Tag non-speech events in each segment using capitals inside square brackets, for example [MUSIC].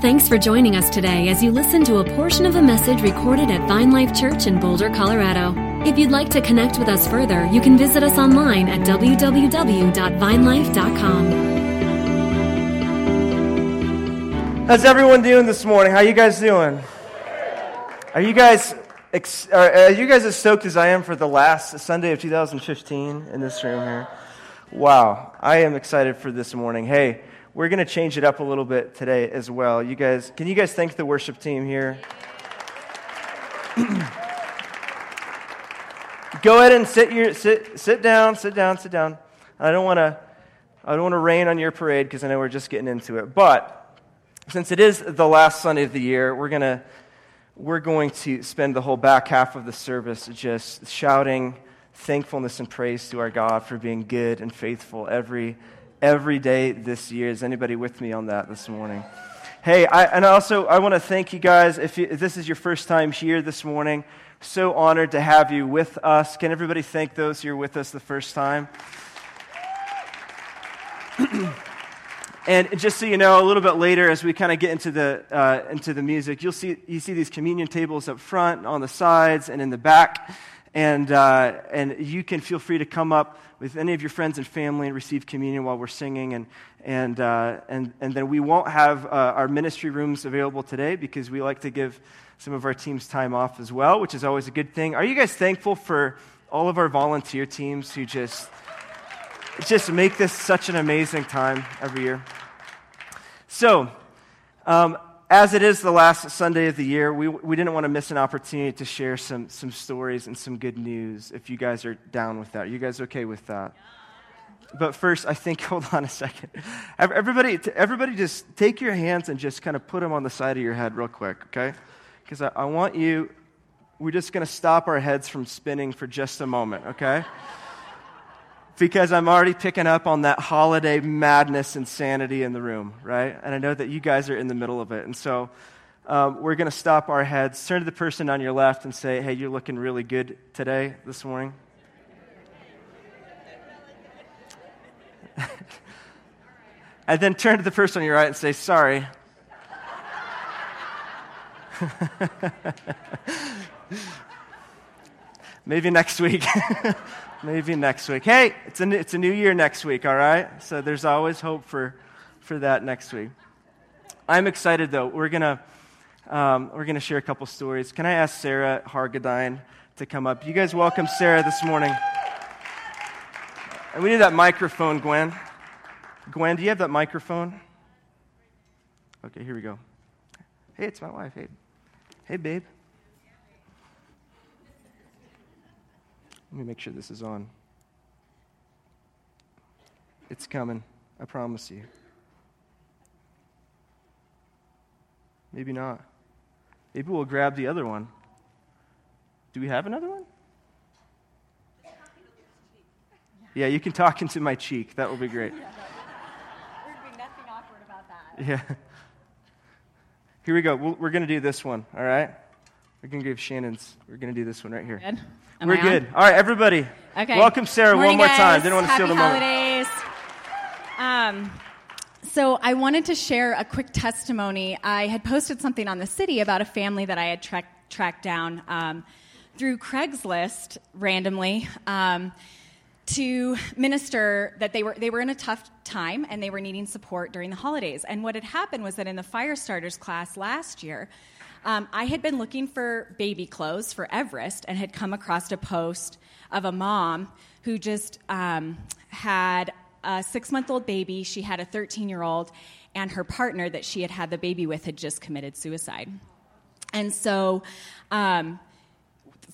Thanks for joining us today as you listen to a portion of a message recorded at Vine Life Church in Boulder, Colorado. If you'd like to connect with us further, you can visit us online at www.vinelife.com. How's everyone doing this morning? How you guys doing? Are you guys are you guys as stoked as I am for the last Sunday of 2015 in this room here? Wow, I am excited for this morning. Hey, we're going to change it up a little bit today as well. You guys, can you guys thank the worship team here? [CLEARS THROAT] Go ahead and sit your sit sit down, sit down, sit down. I don't want to I don't want to rain on your parade because I know we're just getting into it. But since it is the last Sunday of the year, we're going to we're going to spend the whole back half of the service just shouting thankfulness and praise to our God for being good and faithful every every day this year. Is anybody with me on that this morning? Hey, I, and also I want to thank you guys. If, you, if this is your first time here this morning, so honored to have you with us. Can everybody thank those who are with us the first time? [CLEARS THROAT] and just so you know, a little bit later, as we kind of get into the uh, into the music, you'll see you see these communion tables up front, on the sides, and in the back, and uh, and you can feel free to come up with any of your friends and family and receive communion while we're singing. And, and, uh, and, and then we won't have uh, our ministry rooms available today because we like to give some of our teams time off as well, which is always a good thing. Are you guys thankful for all of our volunteer teams who just, just make this such an amazing time every year? So, um, as it is the last Sunday of the year, we, we didn't want to miss an opportunity to share some, some stories and some good news if you guys are down with that. Are you guys okay with that? But first, I think, [LAUGHS] hold on a second. Everybody, everybody just take your hands and just kind of put them on the side of your head real quick, okay? Because I, I want you, we're just going to stop our heads from spinning for just a moment, okay? Because I'm already picking up on that holiday madness insanity in the room, right? And I know that you guys are in the middle of it. And so um, we're going to stop our heads, turn to the person on your left, and say, hey, you're looking really good today, this morning. [LAUGHS] and then turn to the person on your right and say, sorry. [LAUGHS] Maybe next week. [LAUGHS] Maybe next week. Hey, it's a, it's a new year next week, all right? So there's always hope for, for that next week. I'm excited, though. We're going to um, we're gonna share a couple stories. Can I ask Sarah Hargadine to come up? You guys welcome Sarah this morning. And we need that microphone, Gwen. Gwen, do you have that microphone? Okay, here we go. Hey, it's my wife. Hey, hey, babe. Let me make sure this is on. It's coming. I promise you. Maybe not. Maybe we'll grab the other one. Do we have another one? Yeah, you can talk into my cheek. That will be great. [LAUGHS] There'd be nothing awkward about that. Yeah. Here we go. We're going to do this one, all right? We're going to give Shannon's. We're going to do this one right here. Good. Am We're good. All right, everybody. Okay. Welcome, Sarah, Morning, one more guys. time. Didn't want to Happy steal the moment. holidays. Um, so I wanted to share a quick testimony. I had posted something on the city about a family that I had tra- tracked down um, through Craigslist randomly. Um, to minister that they were they were in a tough time and they were needing support during the holidays. And what had happened was that in the fire starters class last year, um, I had been looking for baby clothes for Everest and had come across a post of a mom who just um, had a six month old baby. She had a 13 year old, and her partner that she had had the baby with had just committed suicide. And so, um,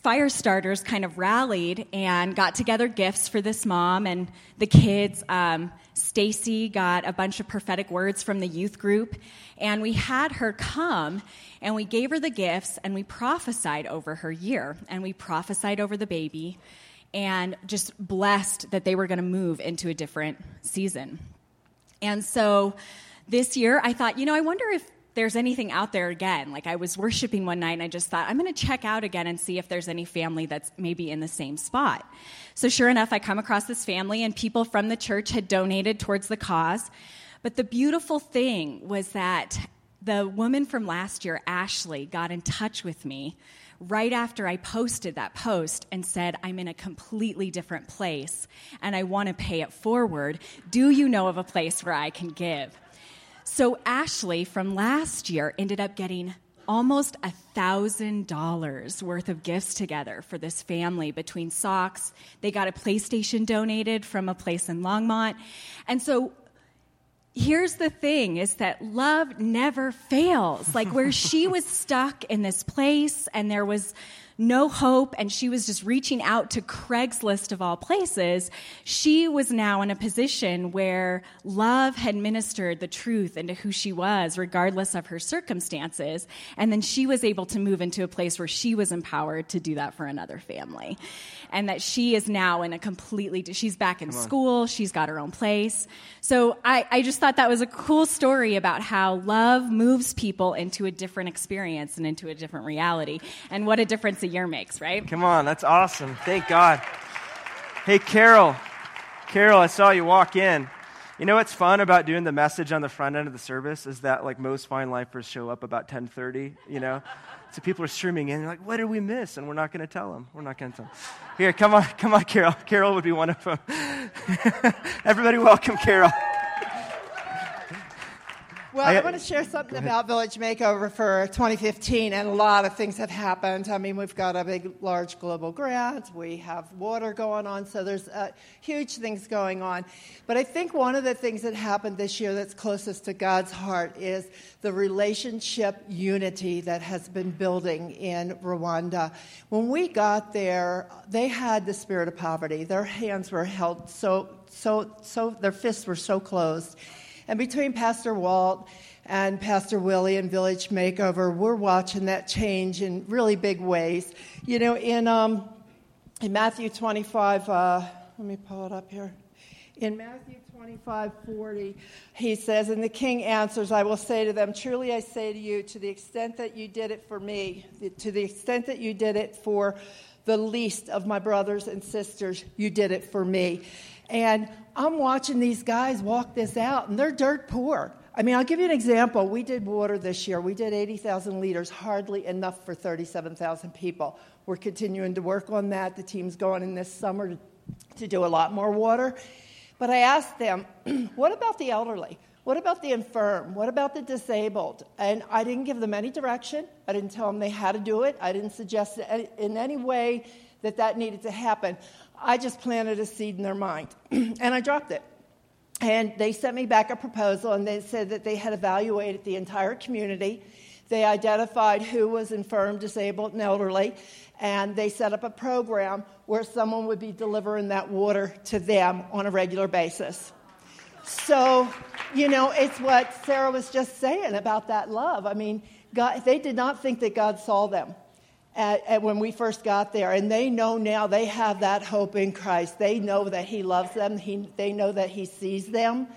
fire starters kind of rallied and got together gifts for this mom and the kids. Um, Stacy got a bunch of prophetic words from the youth group, and we had her come and we gave her the gifts and we prophesied over her year and we prophesied over the baby and just blessed that they were going to move into a different season. And so this year, I thought, you know, I wonder if there's anything out there again. Like I was worshiping one night and I just thought, I'm going to check out again and see if there's any family that's maybe in the same spot. So sure enough, I come across this family and people from the church had donated towards the cause. But the beautiful thing was that the woman from last year, Ashley, got in touch with me right after I posted that post and said, I'm in a completely different place and I want to pay it forward. Do you know of a place where I can give? So, Ashley from last year ended up getting almost a thousand dollars worth of gifts together for this family between socks. They got a PlayStation donated from a place in Longmont. And so here's the thing is that love never fails. Like where she was stuck in this place and there was no hope and she was just reaching out to Craigslist of all places, she was now in a position where love had ministered the truth into who she was, regardless of her circumstances. And then she was able to move into a place where she was empowered to do that for another family. And that she is now in a completely, she's back in school, she's got her own place. So I, I just thought that was a cool story about how love moves people into a different experience and into a different reality. And what a difference a year makes, right? Come on, that's awesome. Thank God. Hey, Carol. Carol, I saw you walk in. You know what's fun about doing the message on the front end of the service is that like most Vine Lifers show up about 10:30, you know? So people are streaming in, like, what did we miss? And we're not going to tell them. We're not going to tell them. Here, come on, [LAUGHS] come on, Carol. Carol would be one of them. [LAUGHS] Everybody welcome Carol. Well, I, I want to share something about Village Makeover for 2015, and a lot of things have happened. I mean, we've got a big, large global grant, we have water going on, so there's uh, huge things going on. But I think one of the things that happened this year that's closest to God's heart is the relationship unity that has been building in Rwanda. When we got there, they had the spirit of poverty. Their hands were held so, so, so, their fists were so closed and between Pastor Walt and Pastor Willie and Village Makeover, we're watching that change in really big ways. You know, in, um, in Matthew 25, uh, let me pull it up here. In Matthew 25, 40, he says, And the king answers, I will say to them, Truly I say to you, to the extent that you did it for me, to the extent that you did it for the least of my brothers and sisters, you did it for me. And I'm watching these guys walk this out, and they're dirt poor. I mean, I'll give you an example. We did water this year. We did 80,000 liters, hardly enough for 37,000 people. We're continuing to work on that. The team's going in this summer to, do a lot more water. But I asked them, [CLEARS THROAT] what about the elderly? What about the infirm? What about the disabled? And I didn't give them any direction. I didn't tell them they had to do it. I didn't suggest in any way that that needed to happen. I just planted a seed in their mind [CLEARS THROAT] and I dropped it. And they sent me back a proposal and they said that they had evaluated the entire community. They identified who was infirm, disabled, and elderly, and they set up a program where someone would be delivering that water to them on a regular basis. So, you know, it's what Sarah was just saying about that love. I mean, God, they did not think that God saw them at, at when we first got there. And they know now they have that hope in Christ. They know that He loves them, he, they know that He sees them.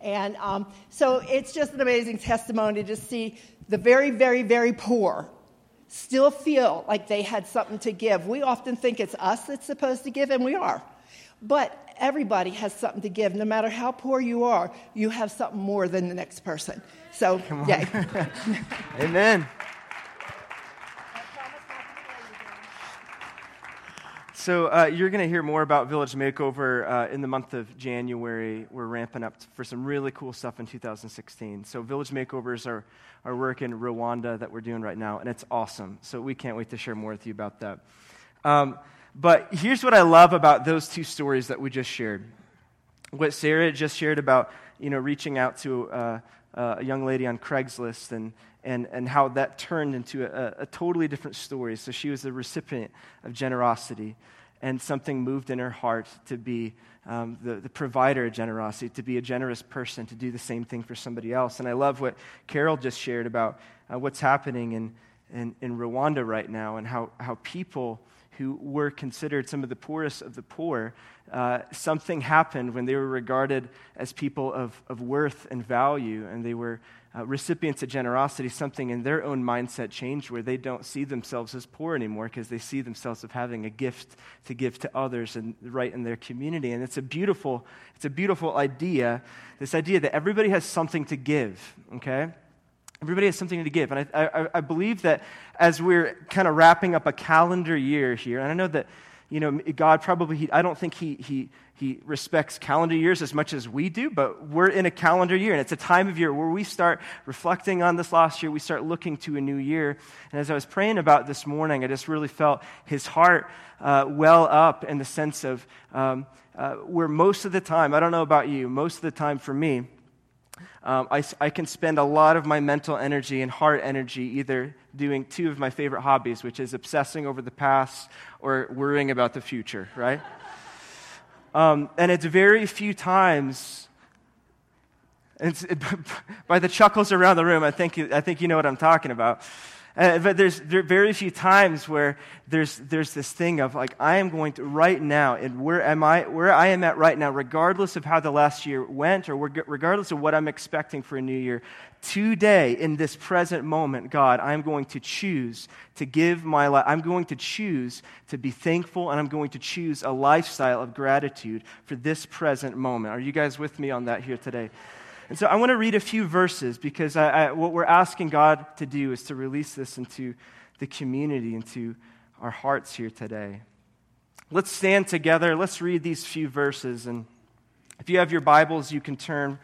And um, so it's just an amazing testimony to see the very, very, very poor still feel like they had something to give. We often think it's us that's supposed to give, and we are. But everybody has something to give. No matter how poor you are, you have something more than the next person. So, yay. [LAUGHS] Amen. So uh, you're going to hear more about Village Makeover uh, in the month of January. We're ramping up for some really cool stuff in 2016. So Village Makeovers are our work in Rwanda that we're doing right now, and it's awesome. So we can't wait to share more with you about that. Um, but here's what I love about those two stories that we just shared. What Sarah just shared about, you know, reaching out to uh, a young lady on Craigslist and and, and how that turned into a, a, totally different story. So she was a recipient of generosity and something moved in her heart to be um, the, the provider of generosity, to be a generous person, to do the same thing for somebody else. And I love what Carol just shared about uh, what's happening in, in, in Rwanda right now and how, how people who were considered some of the poorest of the poor, uh, something happened when they were regarded as people of, of worth and value, and they were uh, recipients of generosity, something in their own mindset changed where they don't see themselves as poor anymore because they see themselves as having a gift to give to others and right in their community. And it's a beautiful, it's a beautiful idea, this idea that everybody has something to give, okay? Everybody has something to give. And I, I, I believe that as we're kind of wrapping up a calendar year here, and I know that, you know, God probably, he, I don't think he, he, he respects calendar years as much as we do, but we're in a calendar year, and it's a time of year where we start reflecting on this last year. We start looking to a new year. And as I was praying about this morning, I just really felt his heart uh, well up in the sense of um, uh, where most of the time, I don't know about you, most of the time for me, um, I, I, can spend a lot of my mental energy and heart energy either doing two of my favorite hobbies, which is obsessing over the past or worrying about the future, right? um, and it's very few times, it, [LAUGHS] by the chuckles around the room, I think, I think you know what I'm talking about. Uh, but there's there very few times where there's, there's this thing of like, I am going to right now, and where am I, where I am at right now, regardless of how the last year went or regardless of what I'm expecting for a new year, today, in this present moment, God, I'm going to choose to give my life. I'm going to choose to be thankful, and I'm going to choose a lifestyle of gratitude for this present moment. Are you guys with me on that here today? And so I want to read a few verses because I, I, what we're asking God to do is to release this into the community, into our hearts here today. Let's stand together. Let's read these few verses. And if you have your Bibles, you can turn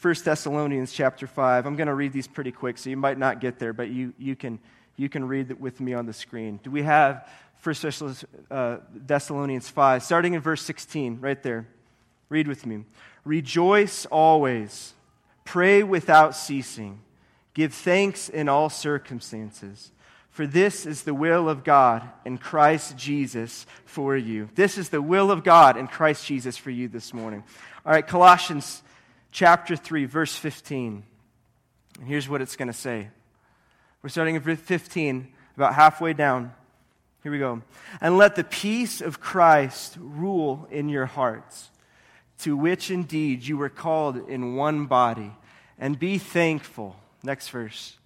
1 Thessalonians chapter 5. I'm going to read these pretty quick, so you might not get there, but you, you, can, you can read it with me on the screen. Do we have 1 uh, Thessalonians 5, starting in verse 16, right there? Read with me. Rejoice always, pray without ceasing, give thanks in all circumstances. For this is the will of God in Christ Jesus for you. This is the will of God in Christ Jesus for you this morning. All right, Colossians chapter 3, verse 15. And here's what it's going to say. We're starting at verse 15, about halfway down. Here we go. And let the peace of Christ rule in your hearts to which indeed you were called in one body, and be thankful. Next verse.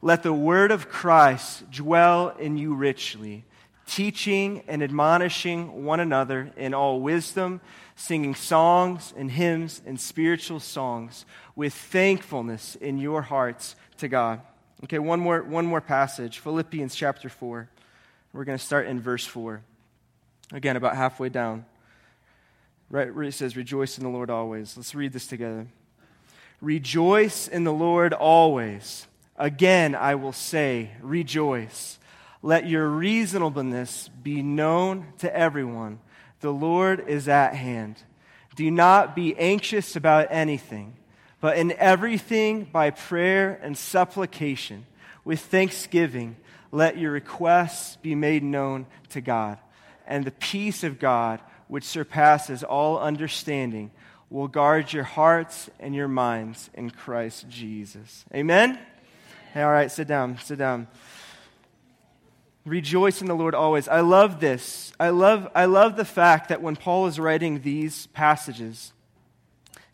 Let the word of Christ dwell in you richly, teaching and admonishing one another in all wisdom, singing songs and hymns and spiritual songs with thankfulness in your hearts to God. Okay, one more, one more passage Philippians chapter 4. We're going to start in verse 4. Again, about halfway down. Right where it says, Rejoice in the Lord always. Let's read this together. Rejoice in the Lord always. Again, I will say, Rejoice. Let your reasonableness be known to everyone. The Lord is at hand. Do not be anxious about anything, but in everything, by prayer and supplication, with thanksgiving, let your requests be made known to God. And the peace of God, which surpasses all understanding, will guard your hearts and your minds in Christ Jesus. Amen? Hey, all right, sit down, sit down. Rejoice in the Lord always. I love this. I love, I love the fact that when Paul is writing these passages,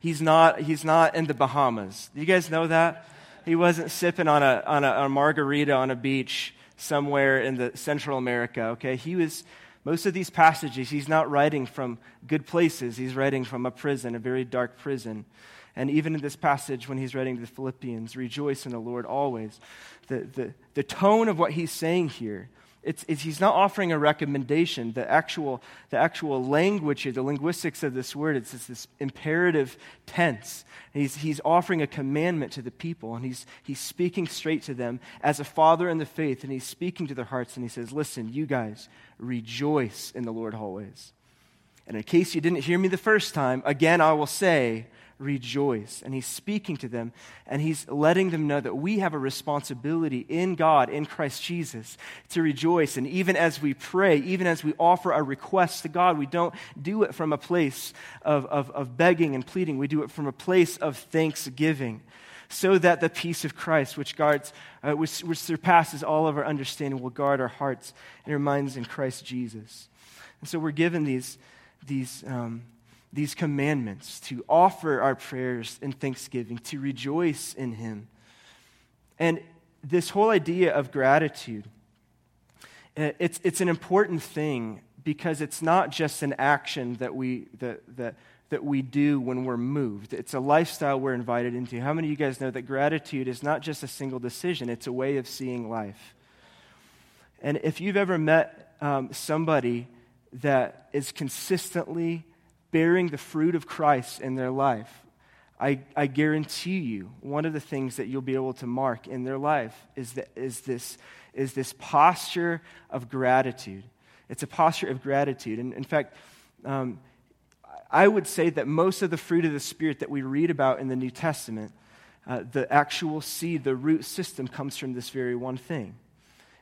he's not, he's not in the Bahamas. Do you guys know that? He wasn't sipping on a, on a, a margarita on a beach somewhere in the Central America, okay? He was, most of these passages, he's not writing from good places. He's writing from a prison, a very dark prison. And even in this passage, when he's writing to the Philippians, rejoice in the Lord always. The, the, the tone of what he's saying here it's, it's, he's not offering a recommendation. The actual, the actual language here, the linguistics of this word, it's, it's this imperative tense. He's, he's offering a commandment to the people, and he's, he's speaking straight to them as a father in the faith, and he's speaking to their hearts, and he says, Listen, you guys, rejoice in the Lord always. And in case you didn't hear me the first time, again I will say, rejoice. And he's speaking to them and he's letting them know that we have a responsibility in God, in Christ Jesus, to rejoice. And even as we pray, even as we offer our requests to God, we don't do it from a place of, of, of begging and pleading, we do it from a place of thanksgiving. So that the peace of Christ, which guards, uh, which, which surpasses all of our understanding, will guard our hearts and our minds in Christ Jesus. And so we're given these, these um, these commandments, to offer our prayers and thanksgiving, to rejoice in Him. And this whole idea of gratitude, eh, it's, it's an important thing because it's not just an action that we, that, that, that we do when we're moved. It's a lifestyle we're invited into. How many of you guys know that gratitude is not just a single decision, it's a way of seeing life? And if you've ever met um, somebody that is consistently bearing the fruit of Christ in their life, I, I, guarantee you, one of the things that you'll be able to mark in their life is, that, is, this, is this posture of gratitude. It's a posture of gratitude. And in fact, um, I would say that most of the fruit of the Spirit that we read about in the New Testament, uh, the actual seed, the root system, comes from this very one thing.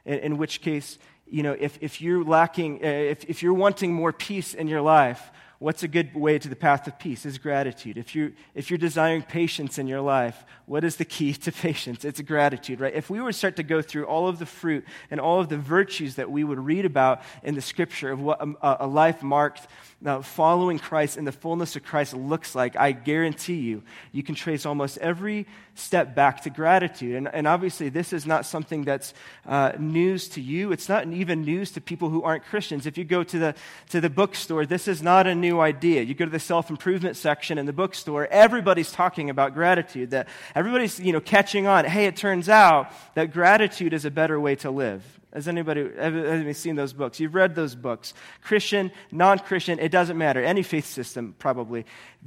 In, in which case, you know, if, if you're lacking, uh, if, if you're wanting more peace in your life, what's a good way to the path of peace? Is gratitude. If, you're, if you're desiring patience in your life, what is the key to patience? It's gratitude, right? If we were to start to go through all of the fruit and all of the virtues that we would read about in the scripture of what um, a, a life marked uh, following Christ in the fullness of Christ looks like, I guarantee you, you can trace almost every step back to gratitude. And, and obviously, this is not something that's uh, news to you. It's not even news to people who aren't Christians. If you go to the, to the bookstore, this is not a new idea. You go to the self improvement section in the bookstore, everybody's talking about gratitude, that everybody's you know, catching on. Hey, it turns out that gratitude is a better way to live. Has anybody, have seen those books? You've read those books. Christian, non Christian, it doesn't matter. Any faith system, probably.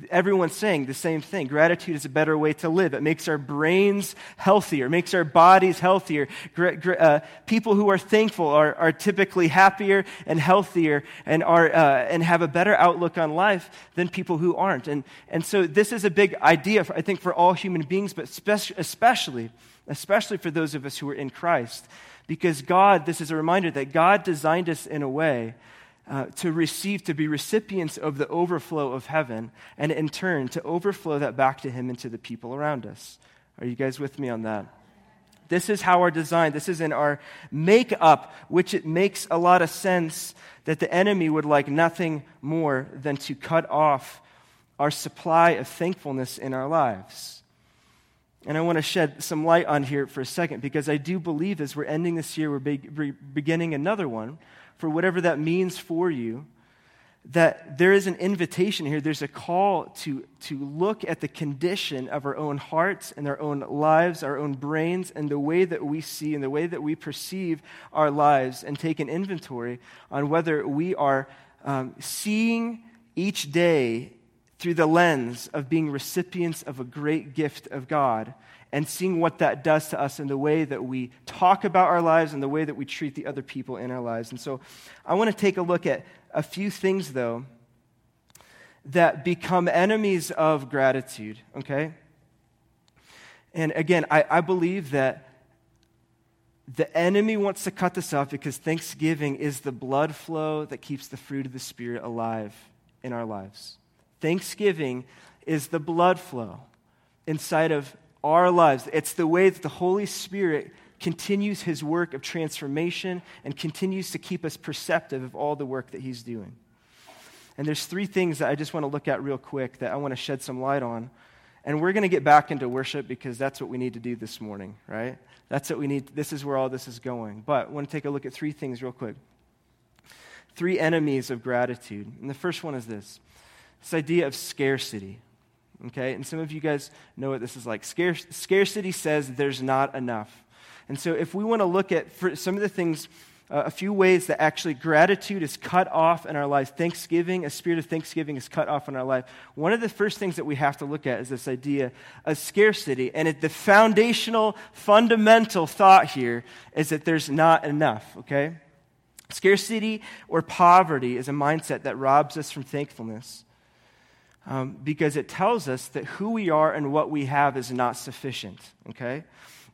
Everyone's saying the same thing. Gratitude is a better way to live. It makes our brains healthier, makes our bodies healthier. Uh, people who are thankful are, are typically happier and healthier and, are, uh, and have a better outlook on life than people who aren't. And, and so, this is a big idea, for, I think, for all human beings, but especially, especially for those of us who are in Christ. Because God, this is a reminder that God designed us in a way uh, to receive, to be recipients of the overflow of heaven, and in turn, to overflow that back to Him and to the people around us. Are you guys with me on that? This is how our design, this is in our makeup, which it makes a lot of sense that the enemy would like nothing more than to cut off our supply of thankfulness in our lives. And I want to shed some light on here for a second because I do believe as we're ending this year, we're be- beginning another one for whatever that means for you. That there is an invitation here, there's a call to, to look at the condition of our own hearts and our own lives, our own brains, and the way that we see and the way that we perceive our lives, and take an inventory on whether we are um, seeing each day through the lens of being recipients of a great gift of God and seeing what that does to us in the way that we talk about our lives and the way that we treat the other people in our lives. And so I want to take a look at a few things, though, that become enemies of gratitude, okay? And again, I, I believe that the enemy wants to cut this off because thanksgiving is the blood flow that keeps the fruit of the Spirit alive in our lives. Thanksgiving is the blood flow inside of our lives. It's the way that the Holy Spirit continues his work of transformation and continues to keep us perceptive of all the work that he's doing. And there's three things that I just want to look at real quick that I want to shed some light on. And we're going to get back into worship because that's what we need to do this morning, right? That's what we need. This is where all this is going. But I want to take a look at three things real quick. Three enemies of gratitude. And the first one is this this idea of scarcity. Okay? And some of you guys know what this is like. Scar- scarcity says there's not enough. And so, if we want to look at some of the things, uh, a few ways that actually gratitude is cut off in our lives, thanksgiving, a spirit of thanksgiving is cut off in our life, one of the first things that we have to look at is this idea of scarcity. And it, the foundational, fundamental thought here is that there's not enough, okay? Scarcity or poverty is a mindset that robs us from thankfulness um, because it tells us that who we are and what we have is not sufficient, okay?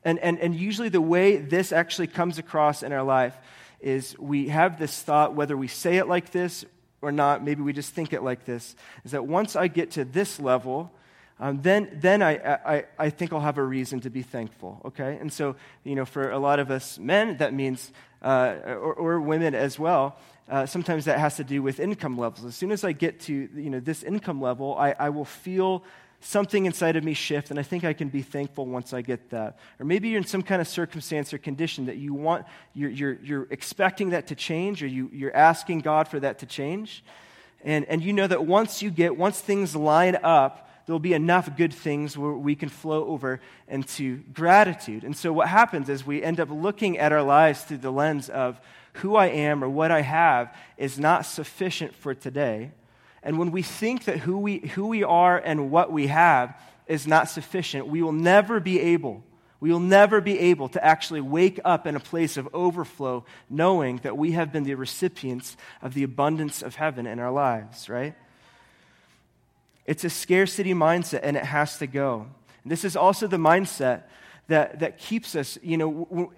And, and, and usually the way this actually comes across in our life is we have this thought, whether we say it like this or not, maybe we just think it like this, is that once I get to this level, um, then, then I, I, I think I'll have a reason to be thankful, okay? And so, you know, for a lot of us men, that means, uh, or, or women as well, uh, sometimes that has to do with income levels. As soon as I get to you know, this income level, I, I will feel something inside of me shift, and I think I can be thankful once I get that. Or maybe you're in some kind of circumstance or condition that you want, you're, you're, you're expecting that to change, or you, you're asking God for that to change. And, and you know that once you get, once things line up, there'll be enough good things where we can flow over into gratitude. And so what happens is we end up looking at our lives through the lens of who I am or what I have is not sufficient for today. And when we think that who we, who we are and what we have is not sufficient, we will never be able we will never be able to actually wake up in a place of overflow knowing that we have been the recipients of the abundance of heaven in our lives, right? It's a scarcity mindset and it has to go. This is also the mindset that, that keeps us, you know,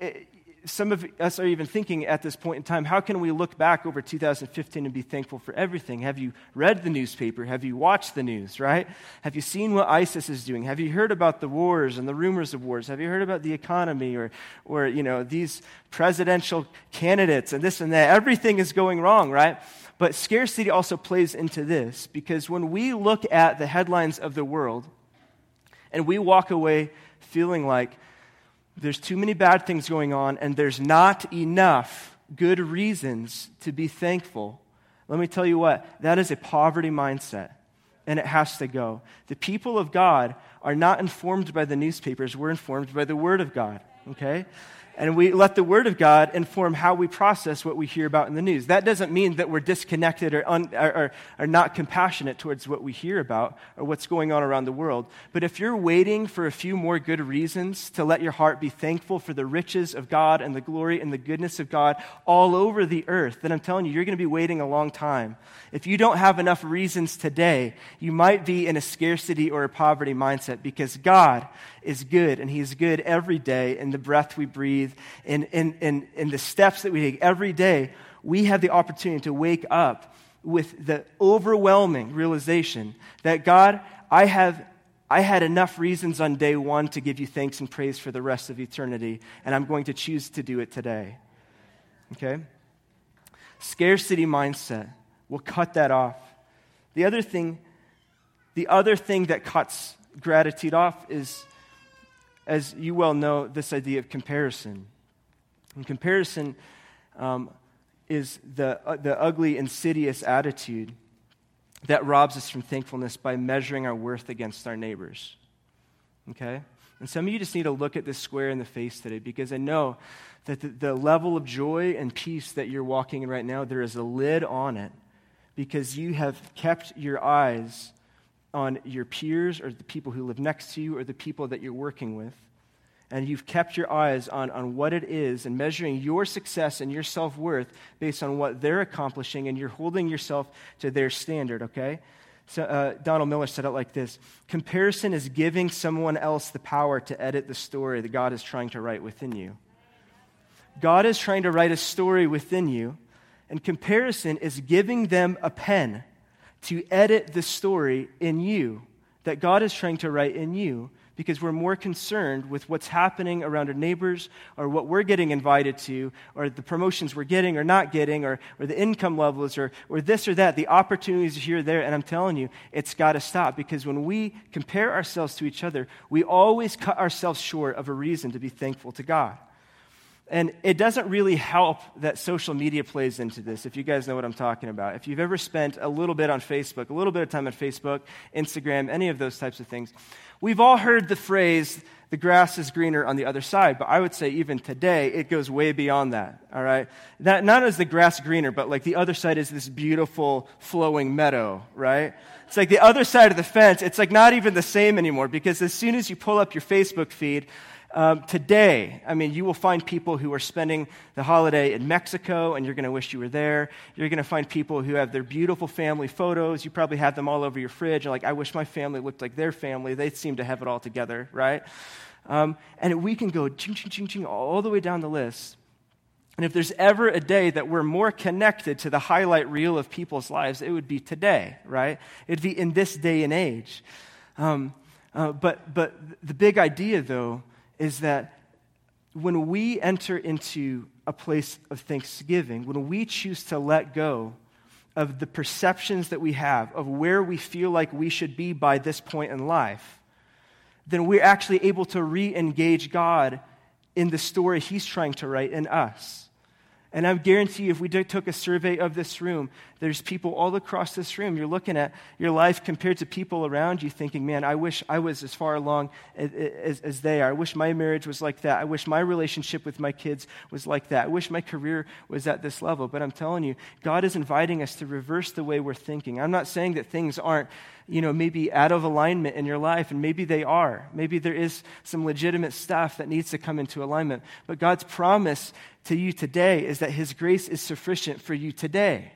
some of us are even thinking at this point in time, how can we look back over 2015 and be thankful for everything? Have you read the newspaper? Have you watched the news, right? Have you seen what ISIS is doing? Have you heard about the wars and the rumors of wars? Have you heard about the economy or, or you know, these presidential candidates and this and that? Everything is going wrong, right? But scarcity also plays into this because when we look at the headlines of the world and we walk away feeling like, there's too many bad things going on, and there's not enough good reasons to be thankful. Let me tell you what, that is a poverty mindset, and it has to go. The people of God are not informed by the newspapers, we're informed by the Word of God, okay? And we let the Word of God inform how we process what we hear about in the news. That doesn't mean that we're disconnected or, un, or, or, not compassionate towards what we hear about or what's going on around the world. But if you're waiting for a few more good reasons to let your heart be thankful for the riches of God and the glory and the goodness of God all over the earth, then I'm telling you, you're going to be waiting a long time. If you don't have enough reasons today, you might be in a scarcity or a poverty mindset because God is good, and He's good every day in the breath we breathe, in, in, in, in the steps that we take every day. We have the opportunity to wake up with the overwhelming realization that God, I have I had enough reasons on day one to give you thanks and praise for the rest of eternity, and I'm going to choose to do it today. Okay? Scarcity mindset will cut that off. The other thing, the other thing that cuts gratitude off is as you well know, this idea of comparison. And comparison um, is the, uh, the ugly, insidious attitude that robs us from thankfulness by measuring our worth against our neighbors. Okay? And some of you just need to look at this square in the face today because I know that the, the level of joy and peace that you're walking in right now, there is a lid on it because you have kept your eyes on your peers or the people who live next to you or the people that you're working with. And you've kept your eyes on, on what it is and measuring your success and your self worth based on what they're accomplishing, and you're holding yourself to their standard, okay? So, uh, Donald Miller said it like this Comparison is giving someone else the power to edit the story that God is trying to write within you. God is trying to write a story within you, and comparison is giving them a pen to edit the story in you that God is trying to write in you because we're more concerned with what's happening around our neighbors or what we're getting invited to or the promotions we're getting or not getting or, or the income levels or, or this or that, the opportunities here or there. And I'm telling you, it's got to stop because when we compare ourselves to each other, we always cut ourselves short of a reason to be thankful to God. And it doesn't really help that social media plays into this, if you guys know what I'm talking about. If you've ever spent a little bit on Facebook, a little bit of time on Facebook, Instagram, any of those types of things, we've all heard the phrase, the grass is greener on the other side. But I would say even today, it goes way beyond that, all right? That, not as the grass greener, but like the other side is this beautiful flowing meadow, right? It's like the other side of the fence, it's like not even the same anymore because as soon as you pull up your Facebook feed, um, today, I mean, you will find people who are spending the holiday in Mexico, and you're going to wish you were there. You're going to find people who have their beautiful family photos. You probably have them all over your fridge. You're like, I wish my family looked like their family. They seem to have it all together, right? Um, and we can go ching, ching, ching, ching, all the way down the list. And if there's ever a day that we're more connected to the highlight reel of people's lives, it would be today, right? It'd be in this day and age. Um, uh, but, but the big idea, though, is that when we enter into a place of thanksgiving, when we choose to let go of the perceptions that we have of where we feel like we should be by this point in life, then we're actually able to re engage God in the story He's trying to write in us. And I guarantee you, if we took a survey of this room, there's people all across this room. You're looking at your life compared to people around you, thinking, man, I wish I was as far along as, as, as, they are. I wish my marriage was like that. I wish my relationship with my kids was like that. I wish my career was at this level. But I'm telling you, God is inviting us to reverse the way we're thinking. I'm not saying that things aren't you know, maybe out of alignment in your life, and maybe they are. Maybe there is some legitimate stuff that needs to come into alignment. But God's promise to you today is that His grace is sufficient for you today.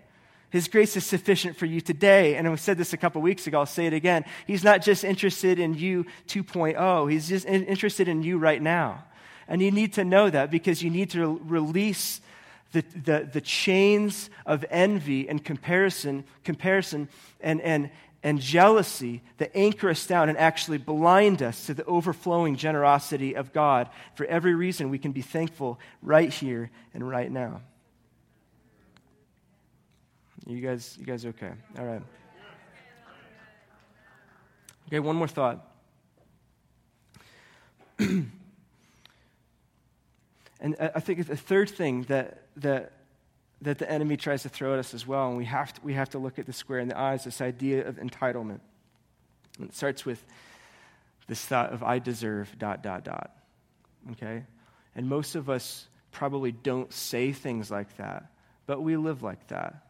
His grace is sufficient for you today. And we said this a couple weeks ago, I'll say it again. He's not just interested in you 2.0, He's just interested in you right now. And you need to know that because you need to release the, the, the chains of envy and comparison, comparison and, and, and jealousy that anchor us down and actually blind us to the overflowing generosity of God for every reason we can be thankful right here and right now. You guys, you guys okay? All right. Okay, one more thought. [CLEARS THROAT] and I think the third thing that, that that the enemy tries to throw at us as well. And we have to, we have to look at the square in the eyes, this idea of entitlement. And it starts with this thought of I deserve dot, dot, dot. Okay? And most of us probably don't say things like that, but we live like that.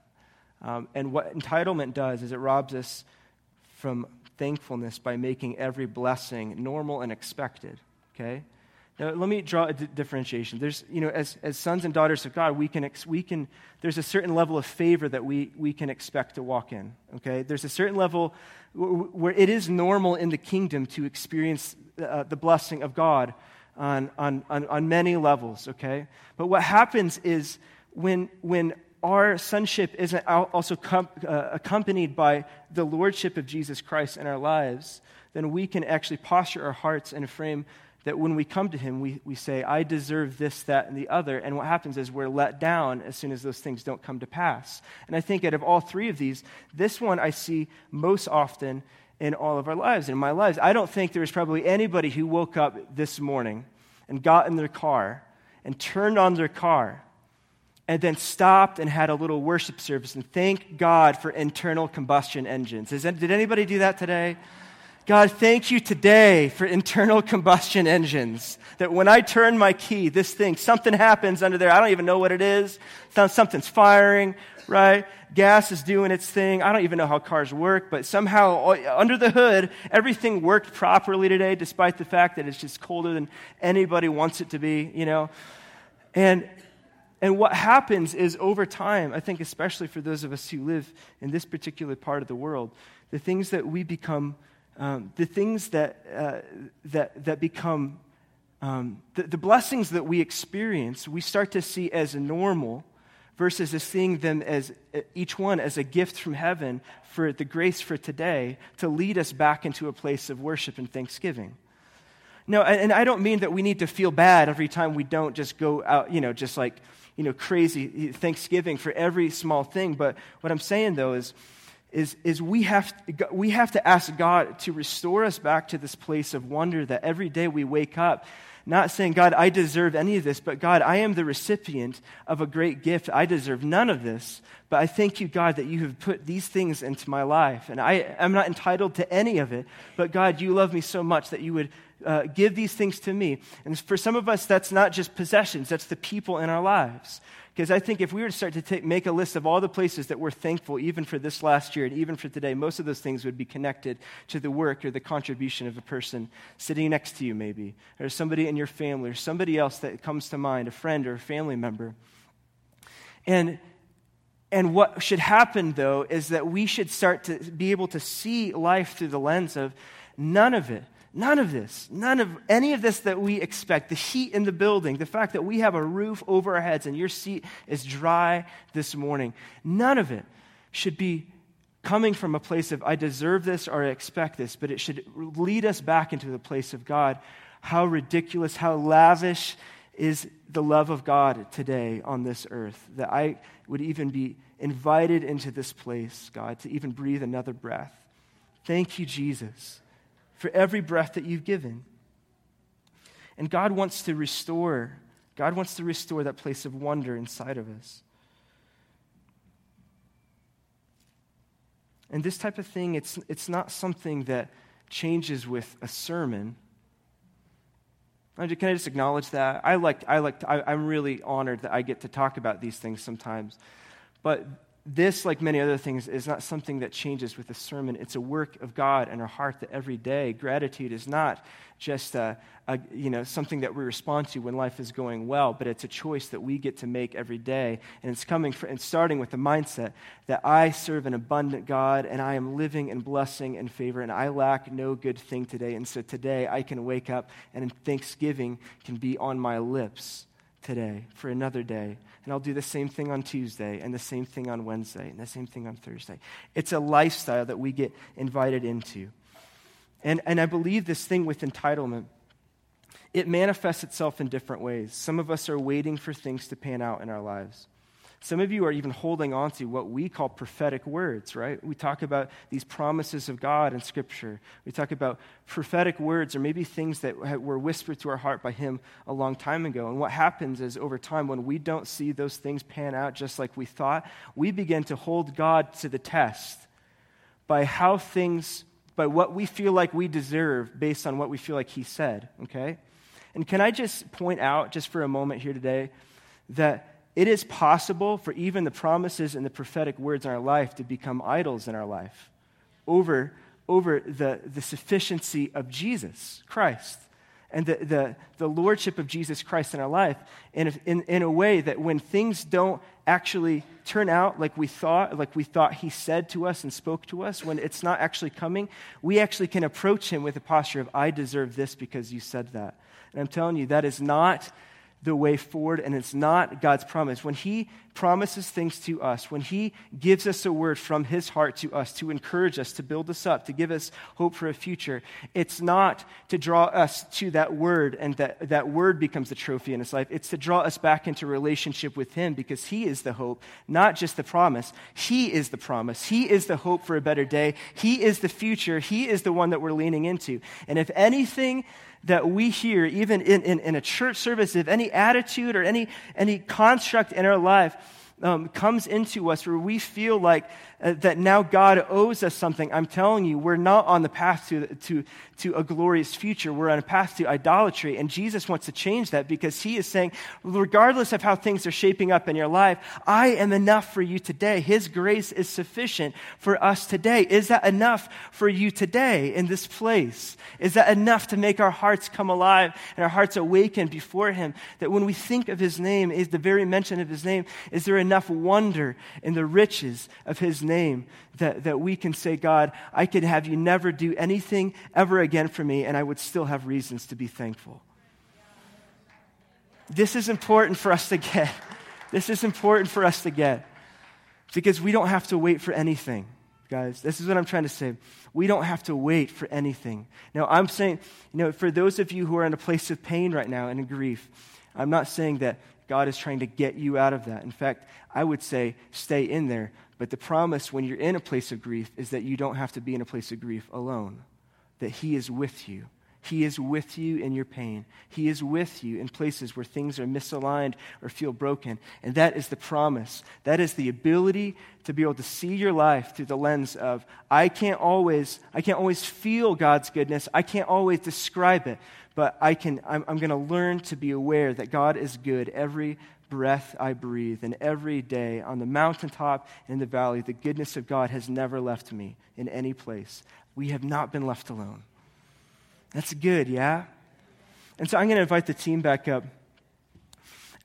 Um, and what entitlement does is it robs us from thankfulness by making every blessing normal and expected. Okay? Now, let me draw a d- differentiation. There's, you know, as, as sons and daughters of God, we can, ex- we can, there's a certain level of favor that we, we can expect to walk in, okay? There's a certain level w- where it is normal in the kingdom to experience uh, the blessing of God on, on, on, on many levels, okay? But what happens is when, when our sonship isn't also com- uh, accompanied by the lordship of Jesus Christ in our lives, then we can actually posture our hearts in a frame that when we come to Him, we, we say, I deserve this, that, and the other. And what happens is we're let down as soon as those things don't come to pass. And I think out of all three of these, this one I see most often in all of our lives, in my lives. I don't think there's probably anybody who woke up this morning and got in their car and turned on their car and then stopped and had a little worship service and thank God for internal combustion engines. did anybody do that today? God, thank you today for internal combustion engines. That when I turn my key, this thing, something happens under there. I don't even know what it is. Something's firing, right? Gas is doing its thing. I don't even know how cars work, but somehow under the hood, everything worked properly today, despite the fact that it's just colder than anybody wants it to be, you know? And, and what happens is over time, I think, especially for those of us who live in this particular part of the world, the things that we become um, the things that, uh, that, that become um, the, the blessings that we experience, we start to see as normal versus as seeing them as uh, each one as a gift from heaven for the grace for today to lead us back into a place of worship and thanksgiving. No, and I don't mean that we need to feel bad every time we don't just go out, you know, just like, you know, crazy Thanksgiving for every small thing. But what I'm saying, though, is is, is we, have, we have to ask God to restore us back to this place of wonder that every day we wake up, not saying, God, I deserve any of this, but God, I am the recipient of a great gift. I deserve none of this, but I thank you, God, that you have put these things into my life. And I am not entitled to any of it, but God, you love me so much that you would uh, give these things to me. And for some of us, that's not just possessions, that's the people in our lives. Because I think if we were to start to take, make a list of all the places that we're thankful, even for this last year and even for today, most of those things would be connected to the work or the contribution of a person sitting next to you, maybe, or somebody in your family, or somebody else that comes to mind, a friend or a family member. And and what should happen, though, is that we should start to be able to see life through the lens of none of it None of this, none of any of this that we expect, the heat in the building, the fact that we have a roof over our heads and your seat is dry this morning, none of it should be coming from a place of, I deserve this or I expect this, but it should lead us back into the place of God. How ridiculous, how lavish is the love of God today on this earth that I would even be invited into this place, God, to even breathe another breath. Thank you, Jesus for every breath that you've given. And God wants to restore God wants to restore that place of wonder inside of us. And this type of thing, it's, it's not something that changes with a sermon. Can I just acknowledge that? I like, I like, I, I'm really honored that I get to talk about these things sometimes. But this, like many other things, is not something that changes with a sermon. It's a work of God in our heart that every day, gratitude is not just a, a, you know, something that we respond to when life is going well, but it's a choice that we get to make every day. And it's coming for, and starting with the mindset that I serve an abundant God and I am living in blessing and favor and I lack no good thing today. And so today I can wake up and thanksgiving can be on my lips today for another day. And I'll do the same thing on Tuesday, and the same thing on Wednesday, and the same thing on Thursday. It's a lifestyle that we get invited into. And, and I believe this thing with entitlement, it manifests itself in different ways. Some of us are waiting for things to pan out in our lives. Some of you are even holding on to what we call prophetic words, right? We talk about these promises of God in Scripture. We talk about prophetic words or maybe things that were whispered to our heart by Him a long time ago. And what happens is over time, when we don't see those things pan out just like we thought, we begin to hold God to the test by how things, by what we feel like we deserve based on what we feel like He said, okay? And can I just point out, just for a moment here today, that it is possible for even the promises and the prophetic words in our life to become idols in our life over, over the, the sufficiency of Jesus Christ and the, the, the lordship of Jesus Christ in our life in in, in a way that when things don't actually turn out like we thought, like we thought he said to us and spoke to us, when it's not actually coming, we actually can approach him with a posture of, I deserve this because you said that. And I'm telling you, that is not the way forward, and it's not God's promise. When He promises things to us, when He gives us a word from His heart to us to encourage us, to build us up, to give us hope for a future, it's not to draw us to that word and that that word becomes the trophy in His life. It's to draw us back into relationship with Him because He is the hope, not just the promise. He is the promise. He is the hope for a better day. He is the future. He is the one that we're leaning into. And if anything, that we hear, even in, in, in, a church service, if any attitude or any, any construct in our life um, comes into us where we feel like uh, that now God owes us something, I'm telling you, we're not on the path to, to, to a glorious future. We're on a path to idolatry. And Jesus wants to change that because he is saying, regardless of how things are shaping up in your life, I am enough for you today. His grace is sufficient for us today. Is that enough for you today in this place? Is that enough to make our hearts come alive and our hearts awaken before him? That when we think of his name, is the very mention of his name, is there enough wonder in the riches of his name that, that we can say, God, I could have you never do anything ever again for me, and I would still have reasons to be thankful. This is important for us to get. This is important for us to get because we don't have to wait for anything, guys. This is what I'm trying to say. We don't have to wait for anything. Now, I'm saying, you know, for those of you who are in a place of pain right now and in grief, I'm not saying that God is trying to get you out of that. In fact, I would say stay in there. But the promise when you're in a place of grief is that you don't have to be in a place of grief alone, that He is with you. He is with you in your pain. He is with you in places where things are misaligned or feel broken. And that is the promise. That is the ability to be able to see your life through the lens of I can't always I can't always feel God's goodness. I can't always describe it, but I can I'm, I'm going to learn to be aware that God is good every breath I breathe, and every day on the mountaintop and in the valley, the goodness of God has never left me in any place. We have not been left alone. That's good, yeah? And so I'm going to invite the team back up.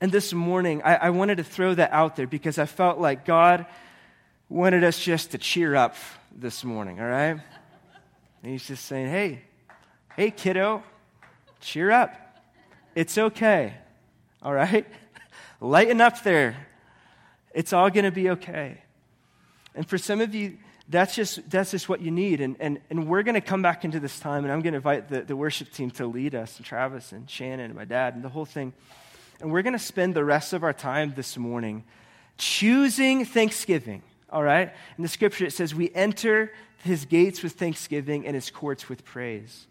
And this morning, I, I wanted to throw that out there because I felt like God wanted us just to cheer up this morning, all right? And He's just saying, hey, hey, kiddo, cheer up. It's okay, all right? [LAUGHS] Lighten up there. It's all going to be okay. And for some of you, that's just, that's just what you need. And, and, and we're going to come back into this time, and I'm going to invite the, the worship team to lead us, and Travis and Shannon and my dad and the whole thing. And we're going to spend the rest of our time this morning choosing thanksgiving, all right? In the scripture, it says, We enter his gates with thanksgiving and his courts with praise.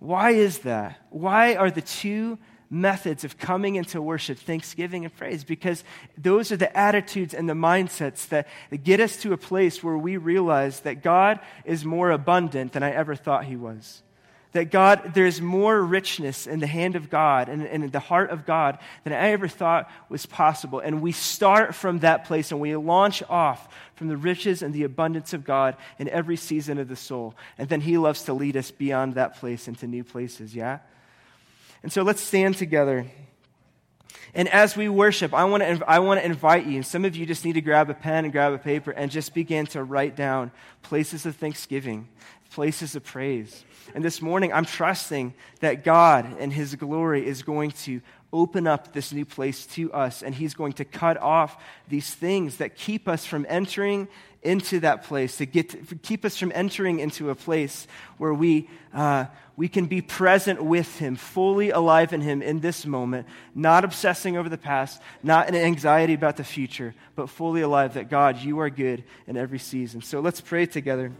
Why is that? Why are the two methods of coming into worship, thanksgiving, and praise, because those are the attitudes and the mindsets that, that get us to a place where we realize that God is more abundant than I ever thought He was. That God, there's more richness in the hand of God and, and in the heart of God than I ever thought was possible. And we start from that place and we launch off from the riches and the abundance of God in every season of the soul. And then He loves to lead us beyond that place into new places, yeah? And so let's stand together. And as we worship, I want to I want to invite you, and some of you just need to grab a pen and grab a paper and just begin to write down places of thanksgiving, places of praise. And this morning, I'm trusting that God and His glory is going to open up this new place to us, and He's going to cut off these things that keep us from entering into that place, to, get to keep us from entering into a place where we, uh, we can be present with Him, fully alive in Him in this moment, not obsessing over the past, not in anxiety about the future, but fully alive that God, you are good in every season. So let's pray together.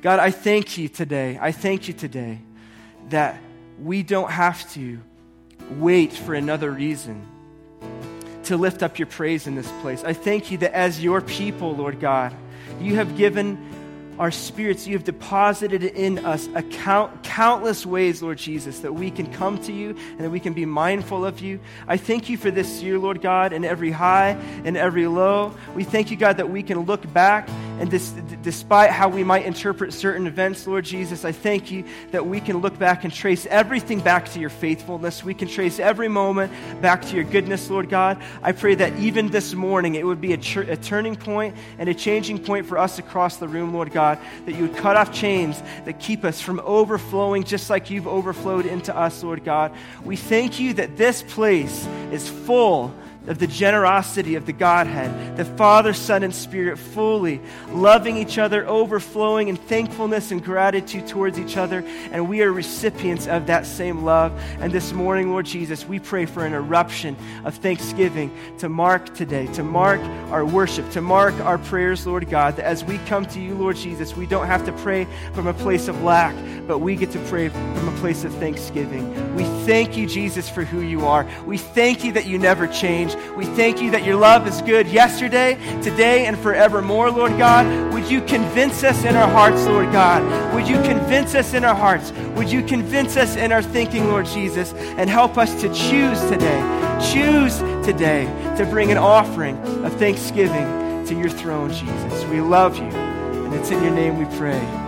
God, I thank you today. I thank you today that we don't have to wait for another reason to lift up your praise in this place. I thank you that as your people, Lord God, you have given our spirits, you have deposited in us a count, countless ways, Lord Jesus, that we can come to you and that we can be mindful of you. I thank you for this year, Lord God, in every high and every low. We thank you, God, that we can look back and this, despite how we might interpret certain events, Lord Jesus, I thank you that we can look back and trace everything back to your faithfulness. We can trace every moment back to your goodness, Lord God. I pray that even this morning it would be a, tr- a turning point and a changing point for us across the room, Lord God. God, that you would cut off chains that keep us from overflowing just like you've overflowed into us, Lord God. We thank you that this place is full of the generosity of the Godhead, the Father, Son, and Spirit, fully loving each other, overflowing in thankfulness and gratitude towards each other. And we are recipients of that same love. And this morning, Lord Jesus, we pray for an eruption of thanksgiving to mark today, to mark our worship, to mark our prayers, Lord God, that as we come to you, Lord Jesus, we don't have to pray from a place of lack, but we get to pray from a place of thanksgiving. We thank you, Jesus, for who you are. We thank you that you never change. We thank you that your love is good yesterday, today, and forevermore, Lord God. Would you convince us in our hearts, Lord God? Would you convince us in our hearts? Would you convince us in our thinking, Lord Jesus, and help us to choose today, choose today to bring an offering of thanksgiving to your throne, Jesus. We love you, and it's in your name we pray.